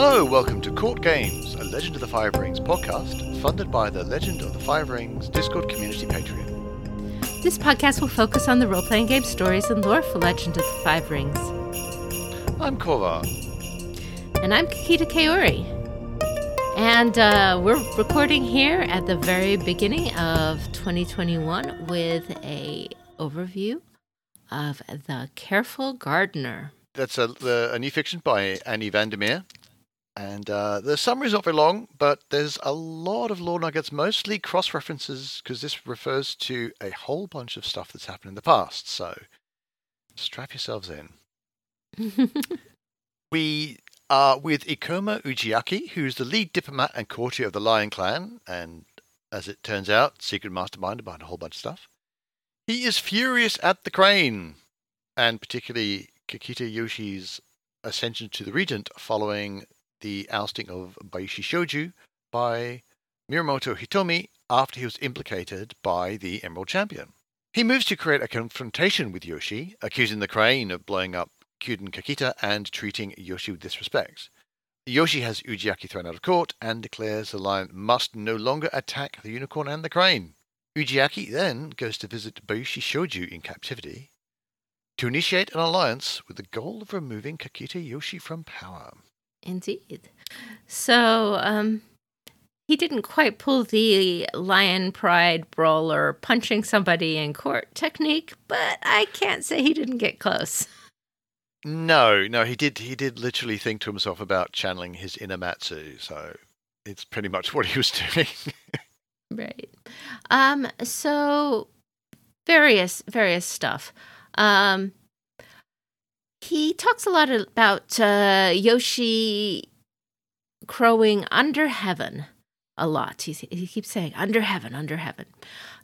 Hello, welcome to Court Games, a Legend of the Five Rings podcast, funded by the Legend of the Five Rings Discord community Patreon. This podcast will focus on the role playing game stories and lore for Legend of the Five Rings. I'm Korvar. And I'm Kakita Kaori. And uh, we're recording here at the very beginning of 2021 with a overview of The Careful Gardener. That's a, the, a new fiction by Annie Vandermeer. And uh, the summary's not very long, but there's a lot of lore nuggets, mostly cross references, because this refers to a whole bunch of stuff that's happened in the past. So strap yourselves in. we are with Ikoma Ujiaki, who's the lead diplomat and courtier of the Lion Clan, and as it turns out, secret mastermind behind a whole bunch of stuff. He is furious at the crane, and particularly Kakita Yoshi's ascension to the regent following the ousting of Bayushi Shoju by Mirumoto Hitomi after he was implicated by the Emerald Champion. He moves to create a confrontation with Yoshi, accusing the crane of blowing up Kyuden Kakita and treating Yoshi with disrespect. Yoshi has Ujiaki thrown out of court and declares the lion must no longer attack the unicorn and the crane. Ujiaki then goes to visit Bayushi Shoju in captivity to initiate an alliance with the goal of removing Kakita Yoshi from power. Indeed. So, um, he didn't quite pull the lion pride brawler punching somebody in court technique, but I can't say he didn't get close. No, no, he did. He did literally think to himself about channeling his inner Matsu. So it's pretty much what he was doing. right. Um. So various various stuff. Um he talks a lot about uh, Yoshi crowing under heaven a lot. He, he keeps saying under heaven, under heaven.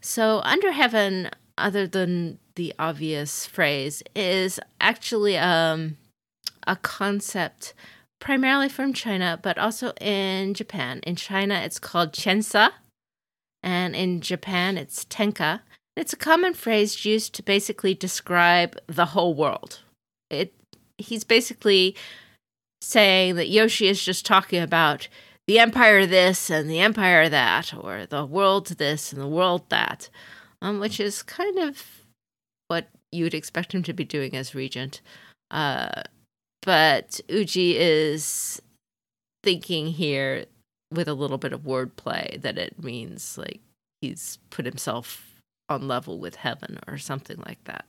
So, under heaven, other than the obvious phrase, is actually um, a concept primarily from China, but also in Japan. In China, it's called tianxia, and in Japan, it's tenka. It's a common phrase used to basically describe the whole world, it he's basically saying that Yoshi is just talking about the empire this and the empire that, or the world this and the world that, um, which is kind of what you'd expect him to be doing as regent. Uh, but Uji is thinking here with a little bit of wordplay that it means like he's put himself on level with heaven or something like that.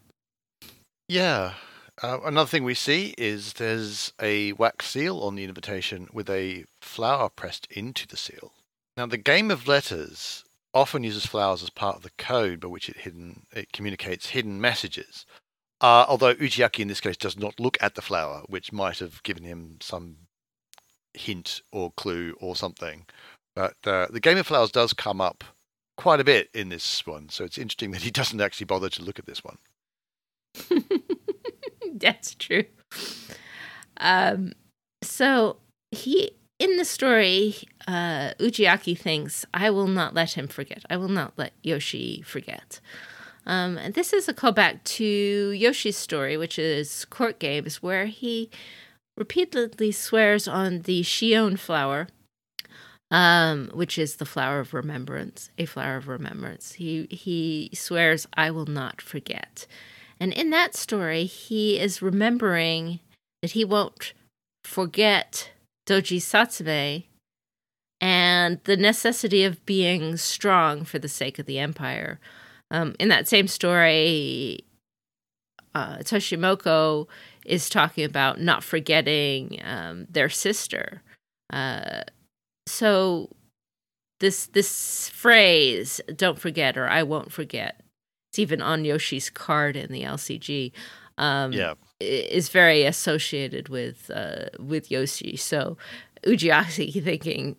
Yeah, uh, another thing we see is there's a wax seal on the invitation with a flower pressed into the seal. Now, the game of letters often uses flowers as part of the code by which it hidden it communicates hidden messages. Uh, although Ujiaki in this case does not look at the flower, which might have given him some hint or clue or something. But uh, the game of flowers does come up quite a bit in this one, so it's interesting that he doesn't actually bother to look at this one. That's true. Um, so he in the story, uh, Ujiaki thinks, "I will not let him forget. I will not let Yoshi forget." Um, and this is a callback to Yoshi's story, which is court games, where he repeatedly swears on the Shion flower, um, which is the flower of remembrance, a flower of remembrance. He he swears, "I will not forget." And in that story, he is remembering that he won't forget Doji Satsume and the necessity of being strong for the sake of the empire. Um, in that same story, uh, Toshimoko is talking about not forgetting um, their sister. Uh, so this this phrase "don't forget" or "I won't forget" it's even on Yoshi's card in the LCG. Um, yeah, is very associated with uh, with Yoshi. So Ujiaki thinking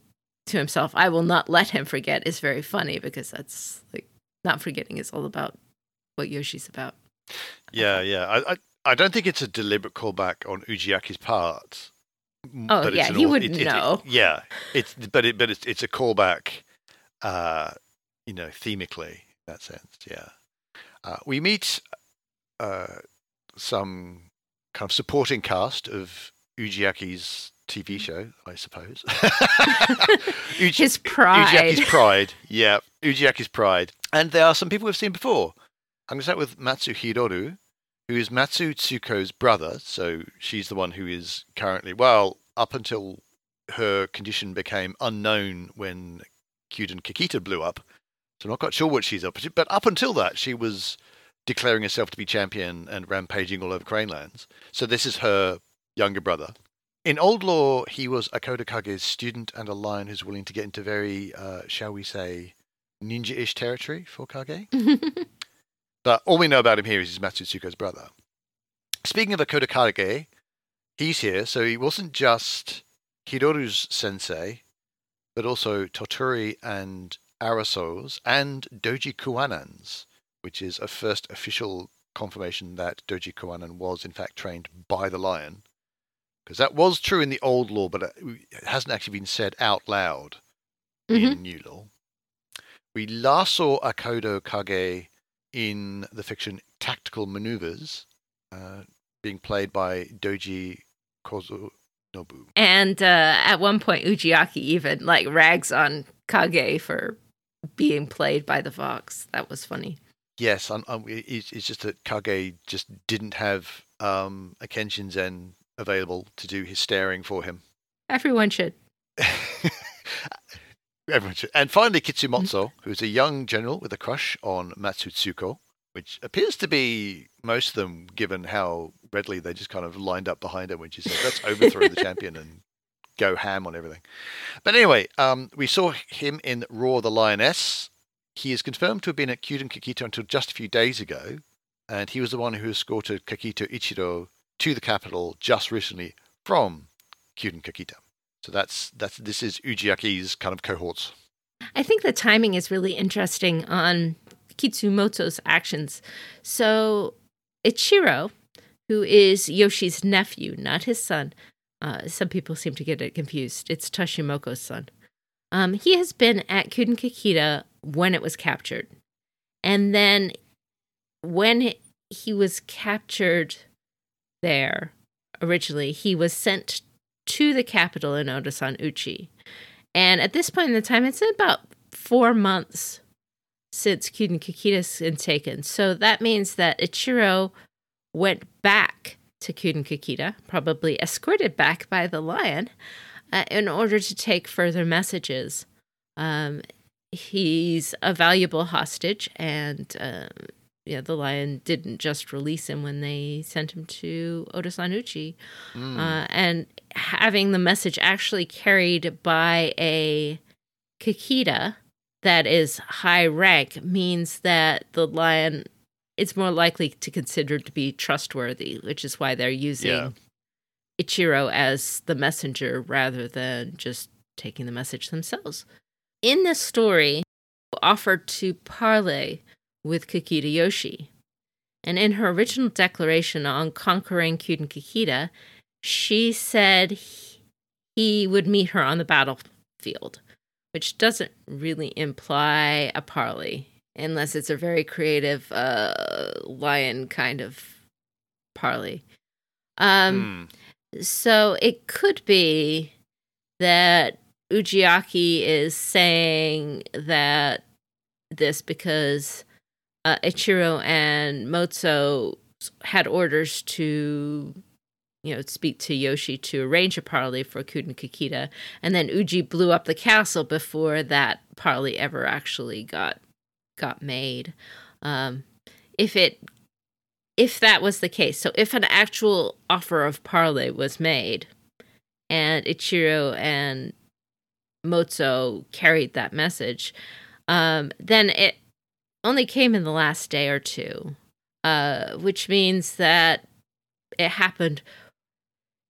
to himself, "I will not let him forget," is very funny because that's like not forgetting is all about what Yoshi's about. Yeah, yeah. I, I, I don't think it's a deliberate callback on Ujiaki's part. Oh yeah, he wouldn't it, know. It, yeah, it's but it but it's it's a callback, uh, you know, themically in that sense. Yeah. Uh, we meet uh, some kind of supporting cast of Ujiaki's TV show, I suppose. Uji- His pride. Ujiaki's pride. Yeah, Ujiaki's pride. And there are some people we've seen before. I'm going to start with Matsu Hiroru, who is Matsu Tsuko's brother. So she's the one who is currently, well, up until her condition became unknown when Kyuden Kakita blew up. So I'm not quite sure what she's up to. But up until that, she was declaring herself to be champion and rampaging all over Cranelands. So this is her younger brother. In old lore, he was Akodo Kage's student and a lion who's willing to get into very, uh, shall we say, ninja-ish territory for Kage. but all we know about him here is he's Matsu Tsuko's brother. Speaking of Akodo Kage, he's here, so he wasn't just Hiroru's sensei, but also Toturi and Arasou's and Doji Kuwanans, which is a first official confirmation that Doji Kuwanan was in fact trained by the lion because that was true in the old lore, but it hasn't actually been said out loud mm-hmm. in new lore. We last saw Akodo Kage in the fiction Tactical Maneuvers, uh, being played by Doji Kozunobu. And uh, at one point, Ujiaki even like rags on Kage for being played by the fox. That was funny. Yes, um, um, it's, it's, just that Kage just didn't have um, a Kenshinzen available to do his staring for him. Everyone should. Everyone should. And finally, Kitsu Motso, who's a young general with a crush on Matsu Tsuko, which appears to be most of them, given how readily they just kind of lined up behind her when she said, let's overthrow the champion and go ham on everything. But anyway, um, we saw him in Roar the Lioness. He is confirmed to have been at Kyuden Kakita until just a few days ago, and he was the one who escorted Kakita Ichiro to the capital just recently from Kyuden Kakita. So that's that's this is Ujiaki's kind of cohorts. I think the timing is really interesting on Kitsu Motso's actions. So Ichiro, who is Yoshi's nephew, not his son. Uh, some people seem to get it confused. It's Toshimoko's son. Um, he has been at Kyuden Kakita when it was captured. And then when he was captured there originally, he was sent to the capital in Otosan Uchi. And at this point in the time, it's about four months since Kyuden Kakita's been taken. So that means that Ichiro went back to Kyuden Kakita, probably escorted back by the lion, uh, in order to take further messages. Um, he's a valuable hostage, and um, yeah, the lion didn't just release him when they sent him to Otosan Uchi. Mm. Uh, and having the message actually carried by a Kikita that is high rank means that the lion is more likely to consider to be trustworthy, which is why they're using yeah. Ichiro as the messenger rather than just taking the message themselves. In this story, offered to parley with Kakita Yoshi. And in her original declaration on conquering Kyuden Kakita, she said he would meet her on the battlefield, which doesn't really imply a parley, unless it's a very creative uh, lion kind of parley. Um, mm. So it could be that Ujiaki is saying that this because uh, Ichiro and Motso had orders to, you know, speak to Yoshi to arrange a parley for Kyuden Kakita, and then Uji blew up the castle before that parley ever actually got got made. Um, if it if that was the case, so if an actual offer of parley was made, and Ichiro and Motso carried that message, um, then it only came in the last day or two, uh, which means that it happened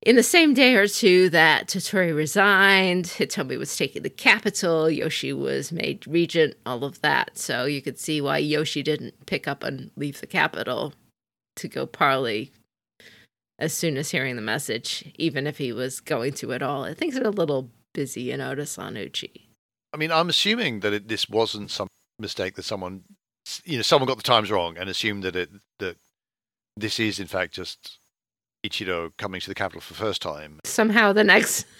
in the same day or two that Toturi resigned, Hitomi was taking the capital, Yoshi was made regent, all of that. So you could see why Yoshi didn't pick up and leave the capital to go parley as soon as hearing the message, even if he was going to at all. Things are a little busy in Otosan Uchi. I mean, I'm assuming that it, this wasn't some mistake that someone you know someone got the times wrong and assumed that it that this is in fact just Ichiro coming to the capital for the first time. Somehow the next.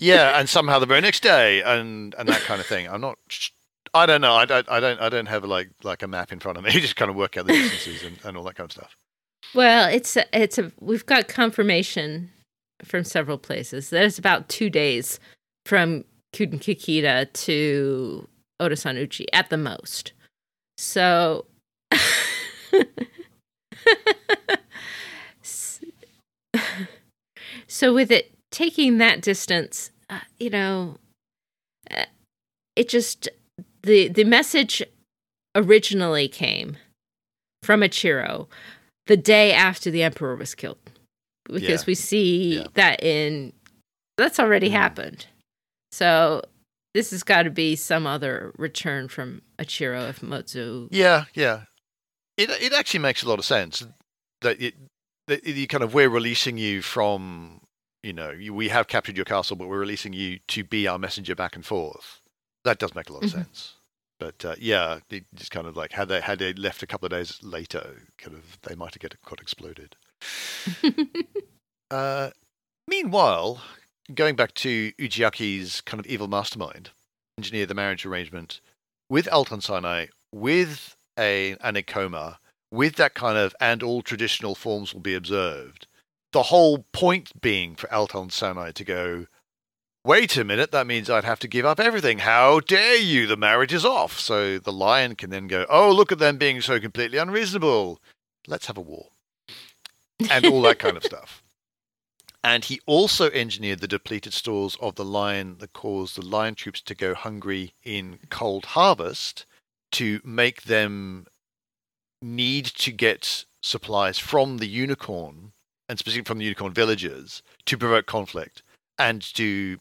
Yeah, and somehow the very next day, and and that kind of thing. I'm not. I don't know. I don't. I don't. I don't have like like a map in front of me. You just kind of work out the distances and, and all that kind of stuff. Well, it's a, it's a we've got confirmation from several places. There's about two days from Kuden to Otosan at the most. So so with it taking that distance, uh, you know, uh, it just the the message originally came from Ichiro the day after the emperor was killed, because Yeah. we see Yeah. that in that's already Mm. happened. So this has got to be some other return from Ichiro if Motso. Yeah, yeah. It it actually makes a lot of sense that it that you kind of we're releasing you from you know you, we have captured your castle, but we're releasing you to be our messenger back and forth. That does make a lot of Mhm. sense. But uh, yeah, it just kind of like had they had they left a couple of days later, kind of they might have get got exploded. Uh, meanwhile, going back to Ujiaki's kind of evil mastermind, engineer the marriage arrangement with Altansarnai, with a an Ikoma, with that kind of and all traditional forms will be observed. The whole point being for Altansarnai to go, wait a minute, that means I'd have to give up everything. How dare you? The marriage is off. So the lion can then go, oh, look at them being so completely unreasonable. Let's have a war. And all that kind of stuff. And he also engineered the depleted stores of the lion that caused the lion troops to go hungry in cold harvest to make them need to get supplies from the unicorn and specifically from the unicorn villagers to provoke conflict and to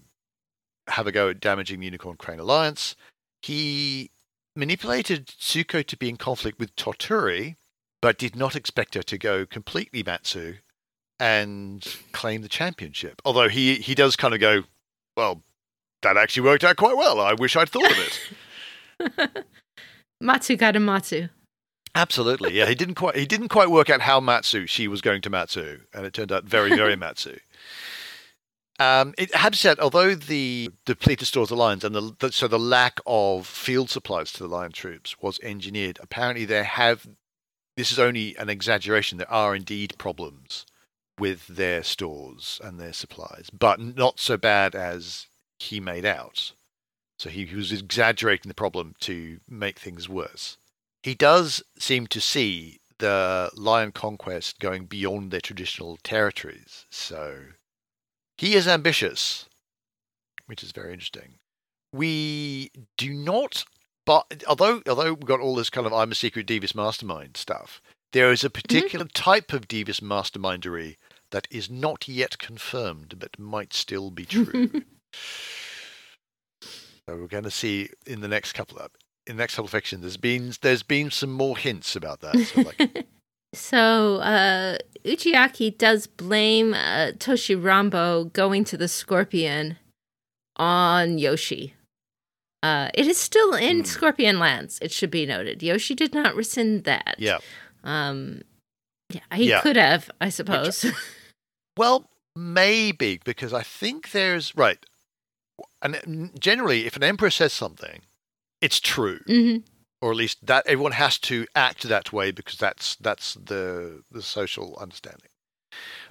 have a go at damaging the unicorn crane alliance. He manipulated Tsuko to be in conflict with Toturi, but did not expect her to go completely Matsu and claim the championship. Although he he does kind of go, well, that actually worked out quite well. I wish I'd thought of it. Matsu got a Matsu. Absolutely, yeah. He didn't quite he didn't quite work out how Matsu she was going to Matsu, and it turned out very very Matsu. Um, it had said, although the depleted stores of lions and the, the so the lack of field supplies to the lion troops was engineered, apparently there have this is only an exaggeration. There are indeed problems with their stores and their supplies, but not so bad as he made out. So he, he was exaggerating the problem to make things worse. He does seem to see the lion conquest going beyond their traditional territories. So he is ambitious, which is very interesting. We do not, but although although we've got all this kind of I'm a secret Devious mastermind stuff, there is a mm-hmm. particular type of Devious mastermindery that is not yet confirmed, but might still be true. so we're going to see in the next couple of in the next couple of fictions. There's been there's been some more hints about that. So like, So uh, Ujiaki does blame uh, Toshi Ranbo going to the Scorpion on Yoshi. Uh, it is still in Hmm. Scorpion lands. It should be noted. Yoshi did not rescind that. yeah. Um, yeah, he Yeah. could have, I suppose. Well, maybe because I think there's right. And generally, if an emperor says something, it's true, hmm or at least that everyone has to act that way because that's that's the the social understanding.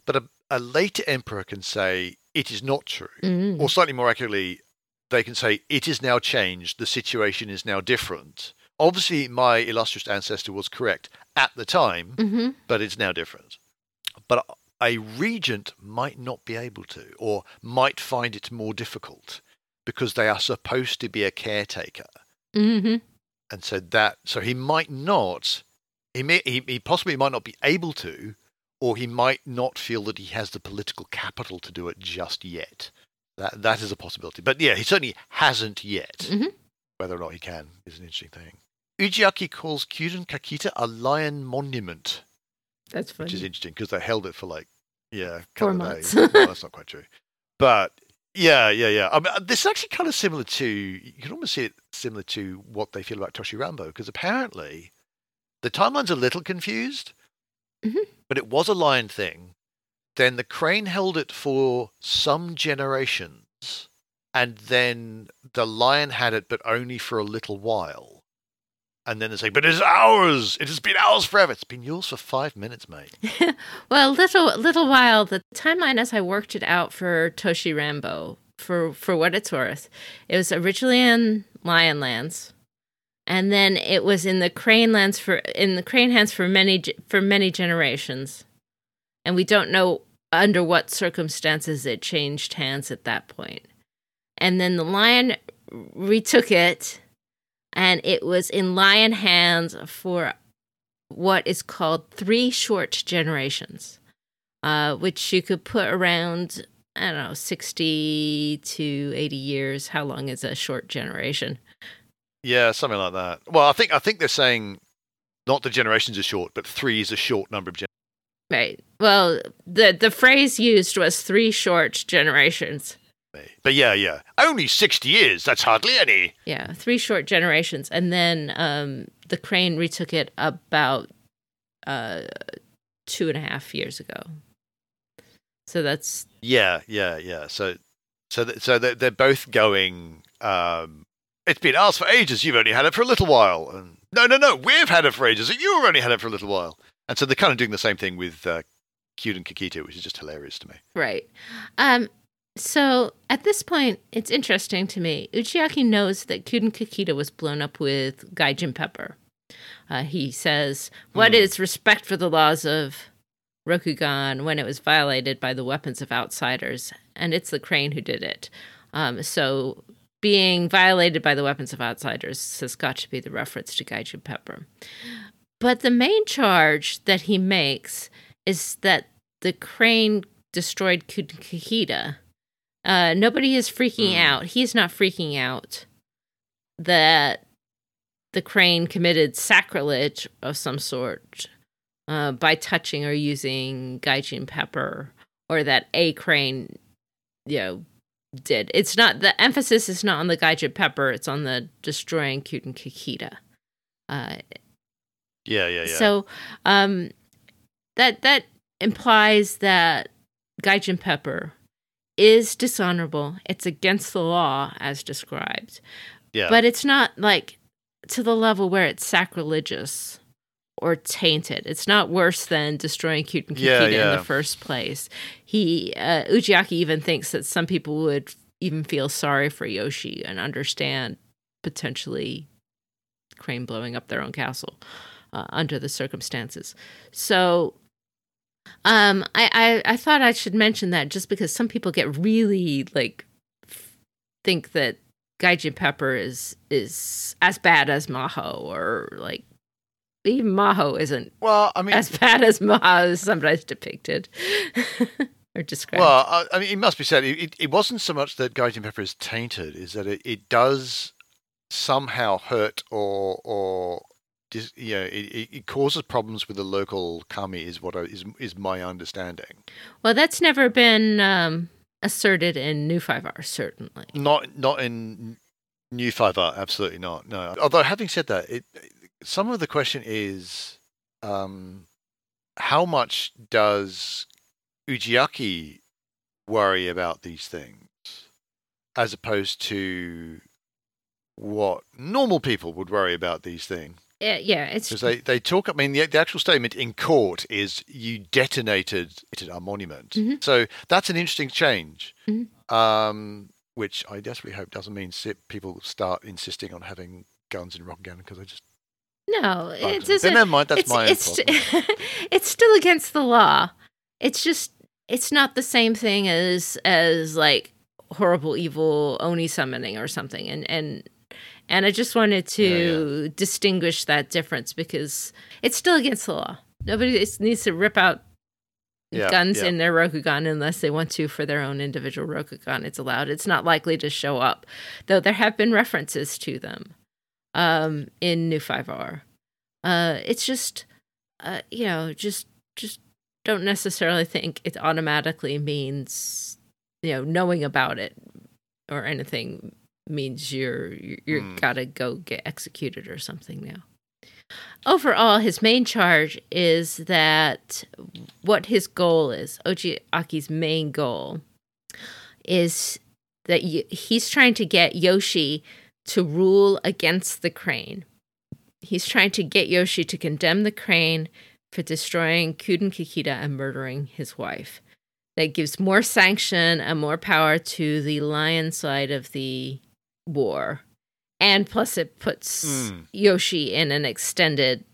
But a, a later emperor can say it is not true, hmm or slightly more accurately, they can say it is now changed. The situation is now different. Obviously, my illustrious ancestor was correct at the time, hmm but it's now different. But a regent might not be able to, or might find it more difficult because they are supposed to be a caretaker, hmm and so that so he might not, he may he, he possibly might not be able to, or he might not feel that he has the political capital to do it just yet. That that is a possibility, but yeah, he certainly hasn't yet. Mhm. Whether or not he can is an interesting thing. Ujiaki calls Kyuden Kakita a lion monument That's funny. which is interesting because they held it for like yeah, a Four of months. well, that's not quite true, but yeah, yeah, yeah. I mean, uh, this is actually kind of similar to you can almost see it similar to what they feel about Toshi Ranbo because apparently the timeline's a little confused, Mhm. but it was a lion thing. then the crane held it for some generations, and then the lion had it, but only for a little while. And then they say, but it's ours. It has been ours forever. It's been yours for five minutes, mate. well, little little while. The timeline as I worked it out for Toshi Ranbo, for for what it's worth, it was originally in Lion Lands, and then it was in the Crane Lands for in the Crane hands for many for many generations, and we don't know under what circumstances it changed hands at that point. And then the Lion retook it and it was in lion hands for what is called three short generations, uh, which you could put around, I don't know, 60 to 80 years. How long is a short generation? Yeah, something like that. Well, I think I think they're saying not the generations are short, but three is a short number of generations. Right. Well, the the phrase used was three short generations. But yeah, yeah. Only 60 years. That's hardly any. Yeah, three short generations. And then um, the crane retook it about uh, two and a half years ago. So that's. Yeah, yeah, yeah. So so th- so they're, they're both going. Um, it's been ours for ages. You've only had it for a little while. And no, no, no. We've had it for ages. You've only had it for a little while. And so they're kind of doing the same thing with uh, and Kakita, which is just hilarious to me. Right. Um, so at this point, it's interesting to me. Ujiaki knows that Kyuden Kakita was blown up with Gaijin Pepper. Uh, he says, "What mm. is respect for the laws of Rokugan when it was violated by the weapons of outsiders?" And it's the crane who did it. Um, so being violated by the weapons of outsiders has got to be the reference to Gaijin Pepper. But the main charge that he makes is that the crane destroyed Kyuden Kakita uh, nobody is freaking mm. out. He's not freaking out that the crane committed sacrilege of some sort uh, by touching or using gaijin pepper, or that a crane, you know, did. It's not the emphasis is not on the gaijin pepper. It's on the destroying Kyuden Kakita. Uh, yeah, yeah, yeah. So, um, that that implies that gaijin pepper is dishonorable. It's against the law as described. Yeah. But it's not like to the level where it's sacrilegious or tainted. It's not worse than destroying Kyuden Kakita yeah, yeah. in the first place. He uh, Ujiaki even thinks that some people would even feel sorry for Yoshi and understand potentially Crane blowing up their own castle uh, under the circumstances. So um, I, I I thought I should mention that just because some people get really like think that Gaijin Pepper is is as bad as Maho or like even Maho isn't well I mean as bad as Maho is sometimes depicted or described. Well, I mean it must be said it, it wasn't so much that Gaijin Pepper is tainted is that it, it does somehow hurt or or you know, it, it causes problems with the local kami, is what I, is is my understanding. Well, that's never been um, asserted in New Five R, certainly. Not not in New Five R, absolutely not. No. Although having said that, it some of the question is, um, how much does Ujiaki worry about these things, as opposed to what normal people would worry about these things? Uh, yeah, it's because they, they talk. I mean, the, the actual statement in court is you detonated our monument. Mm-hmm. So that's an interesting change, mm-hmm. um, which I desperately hope doesn't mean people start insisting on having guns in Rokugan because I just no, it's just never mind. That's it's, my it's, it's still against the law. It's just it's not the same thing as as like horrible evil oni summoning or something and and and I just wanted to yeah, yeah. distinguish that difference because it's still against the law. Nobody needs to rip out yeah, guns in their Rokugan unless they want to for their own individual Rokugan. It's allowed. It's not likely to show up, though there have been references to them um, in New 5R. Uh, it's just, uh, you know, just just don't necessarily think it automatically means, you know, knowing about it or anything means you're you're, mm. gotta go get executed or something now. overall, his main charge is that what his goal is, Ujiaki's main goal, is that he's trying to get Yoshi to rule against the crane. He's trying to get Yoshi to condemn the crane for destroying Kyuden Kakita and murdering his wife. That gives more sanction and more power to the lion side of the war. And plus, it puts mm. Yoshi in an extended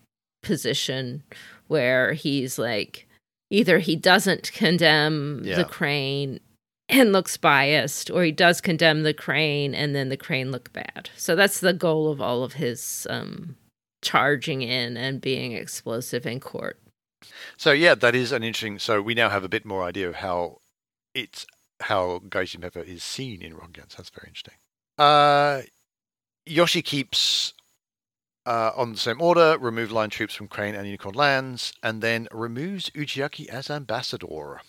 position where he's like, either he doesn't condemn yeah. the crane and looks biased, or he does condemn the crane and then the crane look bad. So that's the goal of all of his um, charging in and being explosive in court. So yeah, that is an interesting. So we now have a bit more idea of how it's how Gaijin Pepper is seen in Rokugan. So that's very interesting. Uh, Yoshi keeps uh, on the same order, remove line troops from Crane and Unicorn lands, and then removes Ujiaki as ambassador.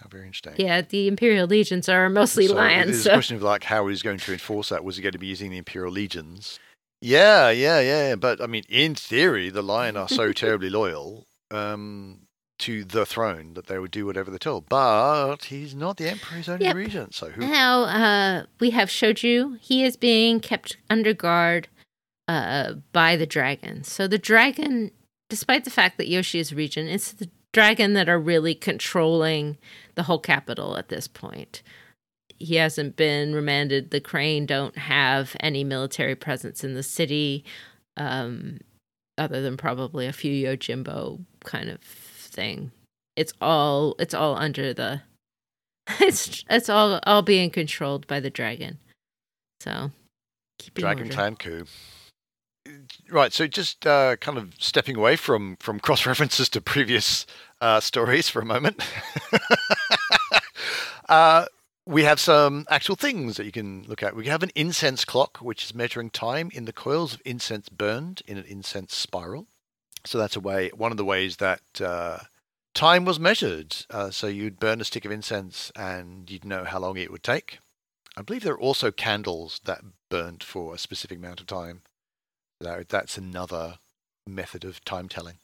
How very interesting. Yeah, the Imperial Legions are mostly so lions. It's so. a question of like how he's going to enforce that. Was he going to be using the Imperial Legions? Yeah, yeah, yeah. But I mean, in theory, the Lion are so terribly loyal um, to the throne that they would do whatever they're told. But he's not the emperor; he's only yep. regent. So who? Now uh, we have Shoju. He is being kept under guard uh, by the dragon. So the dragon, despite the fact that Yoshi is a regent, it's the dragon that are really controlling the whole capital at this point he hasn't been remanded. The Crane don't have any military presence in the city, um, other than probably a few Yojimbo kind of thing. It's all it's all under the it's it's all all being controlled by the dragon. So Dragon Clan coup. Right, so just uh, kind of stepping away from from cross references to previous uh, stories for a moment. uh, we have some actual things that you can look at. We have an incense clock, which is measuring time in the coils of incense burned in an incense spiral. So that's a way, one of the ways that uh, time was measured. Uh, so you'd burn a stick of incense and you'd know how long it would take. I believe there are also candles that burnt for a specific amount of time. So that's another method of time telling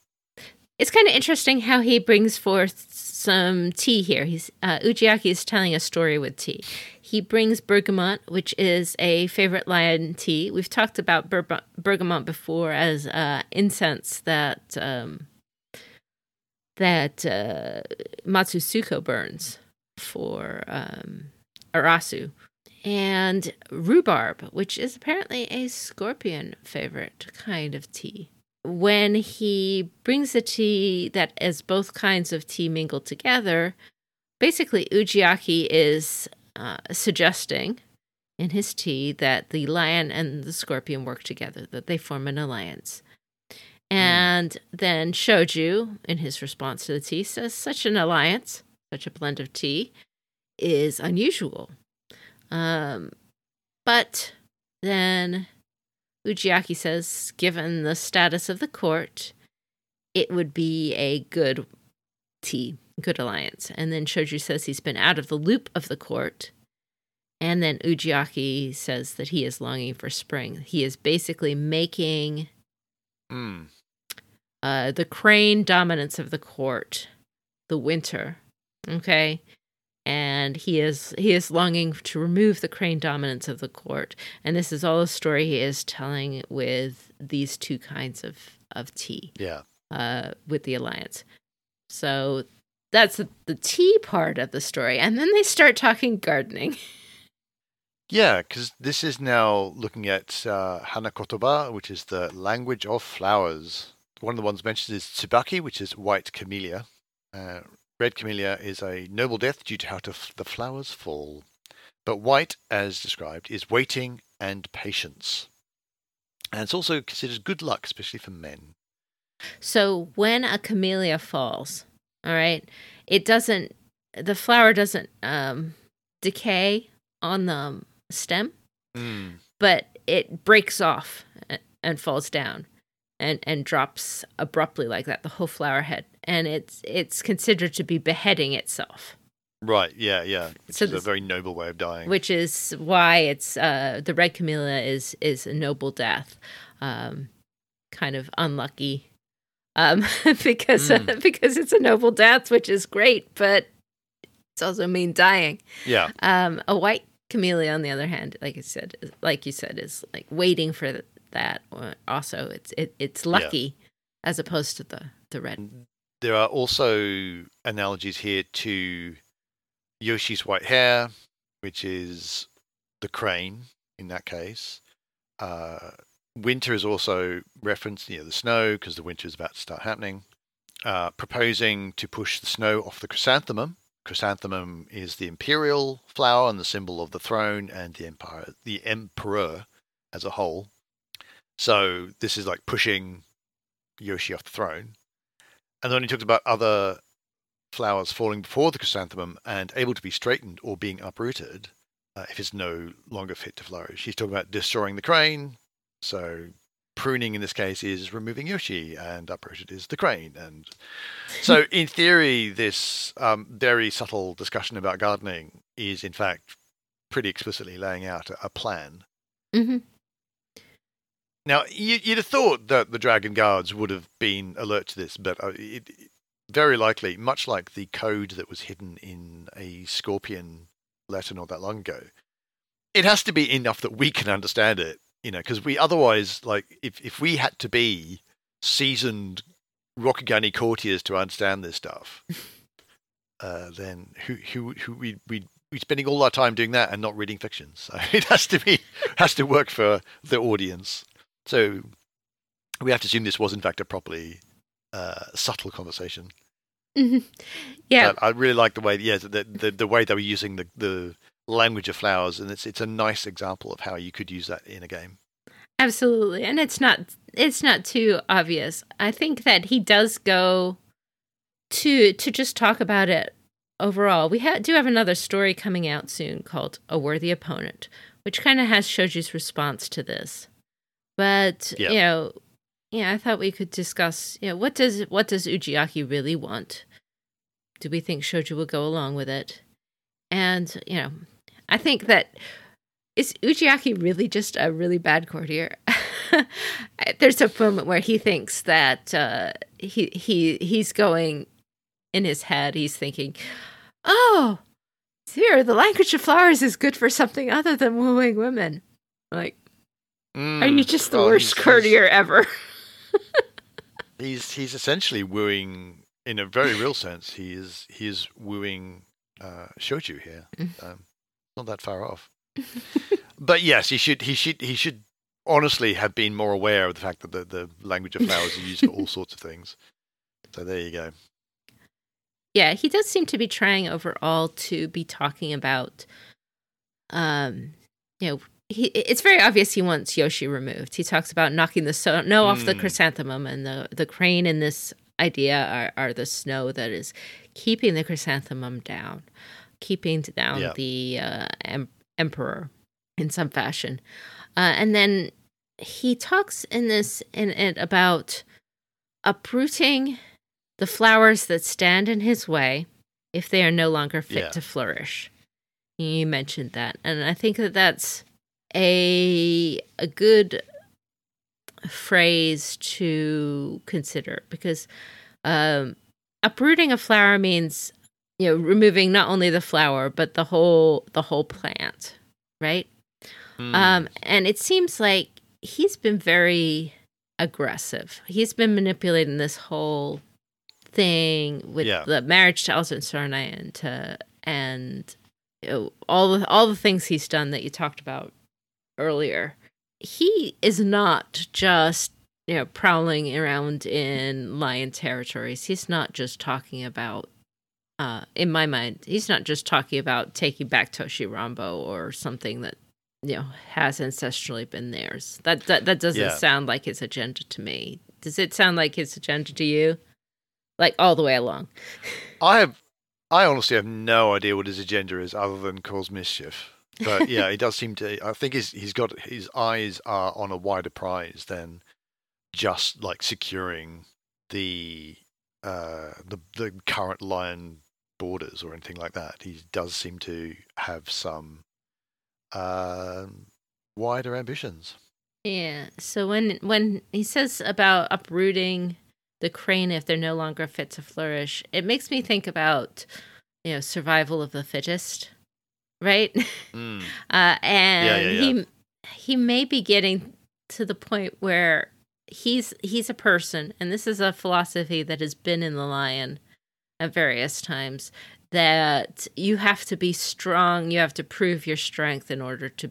it's kind of interesting how he brings forth some tea here. He's uh, Ujiaki is telling a story with tea. He brings bergamot, which is a favorite lion tea. We've talked about ber- bergamot before as uh, incense that um, that uh, Matsu Tsuko burns for um, Arasou, and rhubarb, which is apparently a scorpion favorite kind of tea when he brings the tea that as both kinds of tea mingle together, basically Ujiaki is uh, suggesting in his tea that the lion and the scorpion work together, that they form an alliance. Hmm. And mm. then Shoju, in his response to the tea, says such an alliance, such a blend of tea, is unusual. Um, but then Ujiaki says, given the status of the court, it would be a good tea, good alliance. And then Shoju says he's been out of the loop of the court. And then Ujiaki says that he is longing for spring. He is basically making mm. uh, the crane dominance of the court the winter. Okay and he is he is longing to remove the crane dominance of the court. And this is all a story he is telling with these two kinds of of tea yeah. uh with the alliance. So that's the tea part of the story. And then they start talking gardening. Yeah because this is now looking at uh, hanakotoba which is the language of flowers. One of the ones mentioned is tsubaki which is white camellia. Uh, Red camellia is a noble death due to how to f- the flowers fall. But white, as described, is waiting and patience. And it's also considered good luck, especially for men. So when a camellia falls, all right, it doesn't, the flower doesn't um, decay on the stem, mm. but it breaks off and falls down and, and drops abruptly like that, the whole flower head and it's it's considered to be beheading itself. Right. Yeah. Yeah. Which so is this, a very noble way of dying. Which is why it's uh, the red camellia is is a noble death. Um, kind of unlucky um, because Mm. because it's a noble death, which is great, but it's also mean dying. Yeah. Um, a white camellia, on the other hand, like I said, like you said, is like waiting for that. Or Also, it's it, it's lucky as opposed to the the red. There are also analogies here to Yoshi's white hair, which is the crane in that case. Uh, winter is also referenced, you know, the snow, because the winter is about to start happening. Uh, proposing to push the snow off the chrysanthemum. Chrysanthemum is the imperial flower and the symbol of the throne and the empire, the emperor as a whole. So this is like pushing Yoshi off the throne. And then he talks about other flowers falling before the chrysanthemum and able to be straightened or being uprooted uh, if it's no longer fit to flourish. He's talking about destroying the crane. So pruning in this case is removing Yoshi, and uprooted is the crane. And so, in theory, this um, very subtle discussion about gardening is in fact pretty explicitly laying out a, plan. hmm Now, you, you'd have thought that the Dragon Guards would have been alert to this, but uh, it, it- very likely, much like the code that was hidden in a Scorpion letter not that long ago, it has to be enough that we can understand it, you know, because we otherwise, like, if, if we had to be seasoned Rokugani courtiers to understand this stuff, uh, then who, who, who we, we, we're spending all our time doing that and not reading fiction. So it has to be, has to work for the audience. So we have to assume this was in fact a properly uh, subtle conversation. hmm Yeah, But I really like the way, yeah, the, the the way they were using the the language of flowers, and it's it's a nice example of how you could use that in a game. absolutely, and it's not it's not too obvious. I think that he does go to to just talk about it overall. We ha- do have another story coming out soon called "A Worthy Opponent," which kind of has Shoju's response to this. But Yeah. you know, yeah, I thought we could discuss. You know, what does what does Ujiaki really want? Do we think Shoju will go along with it? And you know, I think that is Ujiaki really just a really bad courtier? There's a moment where he thinks that uh, he he he's going in his head. He's thinking, "Oh, here the language of flowers is good for something other than wooing women." Like, are you just the Well, worst courtier ever? He's he's essentially wooing in a very real sense. He is he is wooing uh, Shoju here. Mm. Um, not that far off. but yes, he should he should he should honestly have been more aware of the fact that the, the language of flowers is used for all sorts of things. So there you go. yeah, he does seem to be trying overall to be talking about, um, you know, he, it's very obvious he wants Yoshi removed. He talks about knocking the snow off the Mm. chrysanthemum, and the the crane in this idea are, are the snow that is keeping the chrysanthemum down, keeping down Yeah. the uh, em- emperor in some fashion, uh, and then he talks in this in it about uprooting the flowers that stand in his way if they are no longer fit Yeah. to flourish. You mentioned that, and I think that that's a a good phrase to consider because um, uprooting a flower means you know removing not only the flower but the whole the whole plant, right? Hmm. Um, and it seems like he's been very aggressive. He's been manipulating this whole thing with Yeah. the marriage to Altansarnai and to and you know, all the all the things he's done that you talked about earlier. He is not just you know prowling around in lion territories. He's not just talking about uh, in my mind, he's not just talking about taking back Toshi Ranbo or something that you know has ancestrally been theirs. That that, that doesn't Yeah. sound like his agenda to me. Does it sound like his agenda to you? Like all the way along. I have, I honestly have no idea what his agenda is other than cause mischief. But yeah, he does seem to. I think he's he's got his eyes are on a wider prize than just like securing the uh the the current lion borders or anything like that. He does seem to have some um wider ambitions. Yeah. So when when he says about uprooting the crane if they're no longer fit to flourish, it makes me think about you know survival of the fittest, right? Mm. Uh, and Yeah, yeah, he he may be getting to the point where he's he's a person, and this is a philosophy that has been in the lion at various times that you have to be strong, you have to prove your strength in order to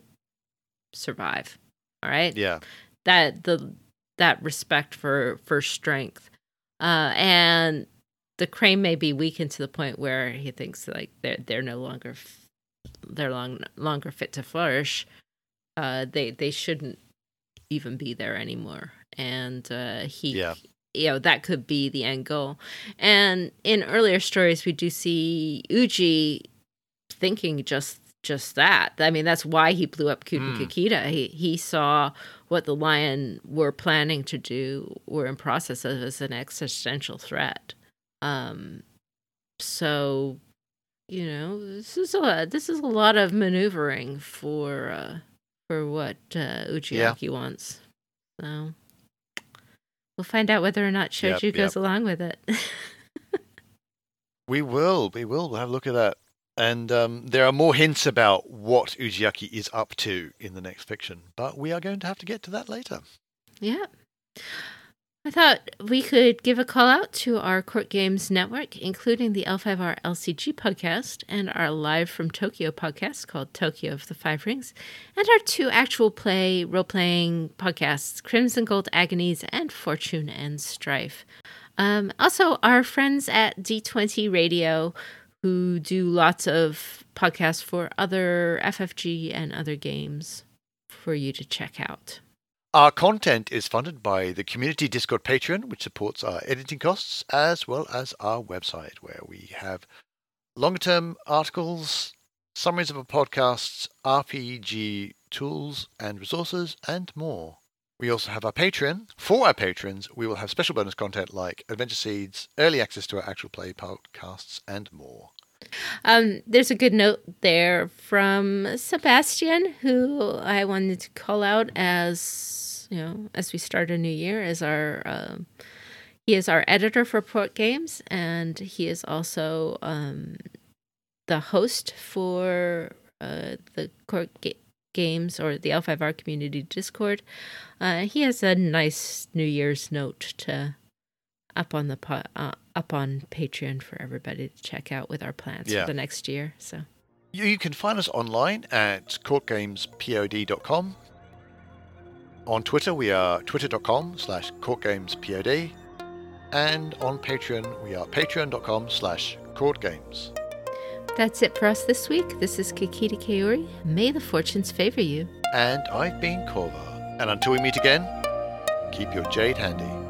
survive. All right Yeah. that the that respect for for strength uh and the crane may be weakened to the point where he thinks like they're they're no longer they're long longer fit to flourish uh they they shouldn't even be there anymore and uh he Yeah. you know that could be the end goal and in earlier stories we do see uji thinking just just that i mean that's why he blew up Kyuden Mm. Kakita. he he saw what the lion were planning to do were in process of as an existential threat um so you know this is a this is a lot of maneuvering for uh for what uh Ujiaki wants so we'll find out whether or not Yep, shoju goes along with it We will. We will. We'll have a look at that. And um, there are more hints about what Ujiaki is up to in the next fiction, but we are going to have to get to that later. Yeah. I thought we could give a call out to our Court Games network, including the L5R LCG podcast and our Live from Tokyo podcast called Tokyo of the Five Rings, and our two actual play role playing podcasts, Crimson Gold Agonies and Fortune and Strife. Um, also, our friends at D20 Radio, who do lots of podcasts for other FFG and other games for you to check out. Our content is funded by the Community Discord Patreon, which supports our editing costs, as well as our website, where we have longer term articles, summaries of our podcasts, RPG tools and resources, and more. We also have our Patreon. For our patrons, we will have special bonus content like Adventure Seeds, early access to our actual play podcasts, and more. Um, there's a good note there from Sebastian, who I wanted to call out as you know, as we start a new year, as our um, he is our editor for Court Games, and he is also um, the host for uh, the Court Ga- Games or the L5R Community Discord. Uh, he has a nice New Year's note to up on the po- uh, up on Patreon for everybody to check out with our plans Yeah. for the next year. So You, can find us online at courtgamespod.com. On Twitter, we are twitter.com slash courtgamespod. And on Patreon, we are patreon.com slash courtgames. that's it for us this week. This is Kakita Kaori. May the fortunes favor you. And I've been Korva. And until we meet again, keep your jade handy.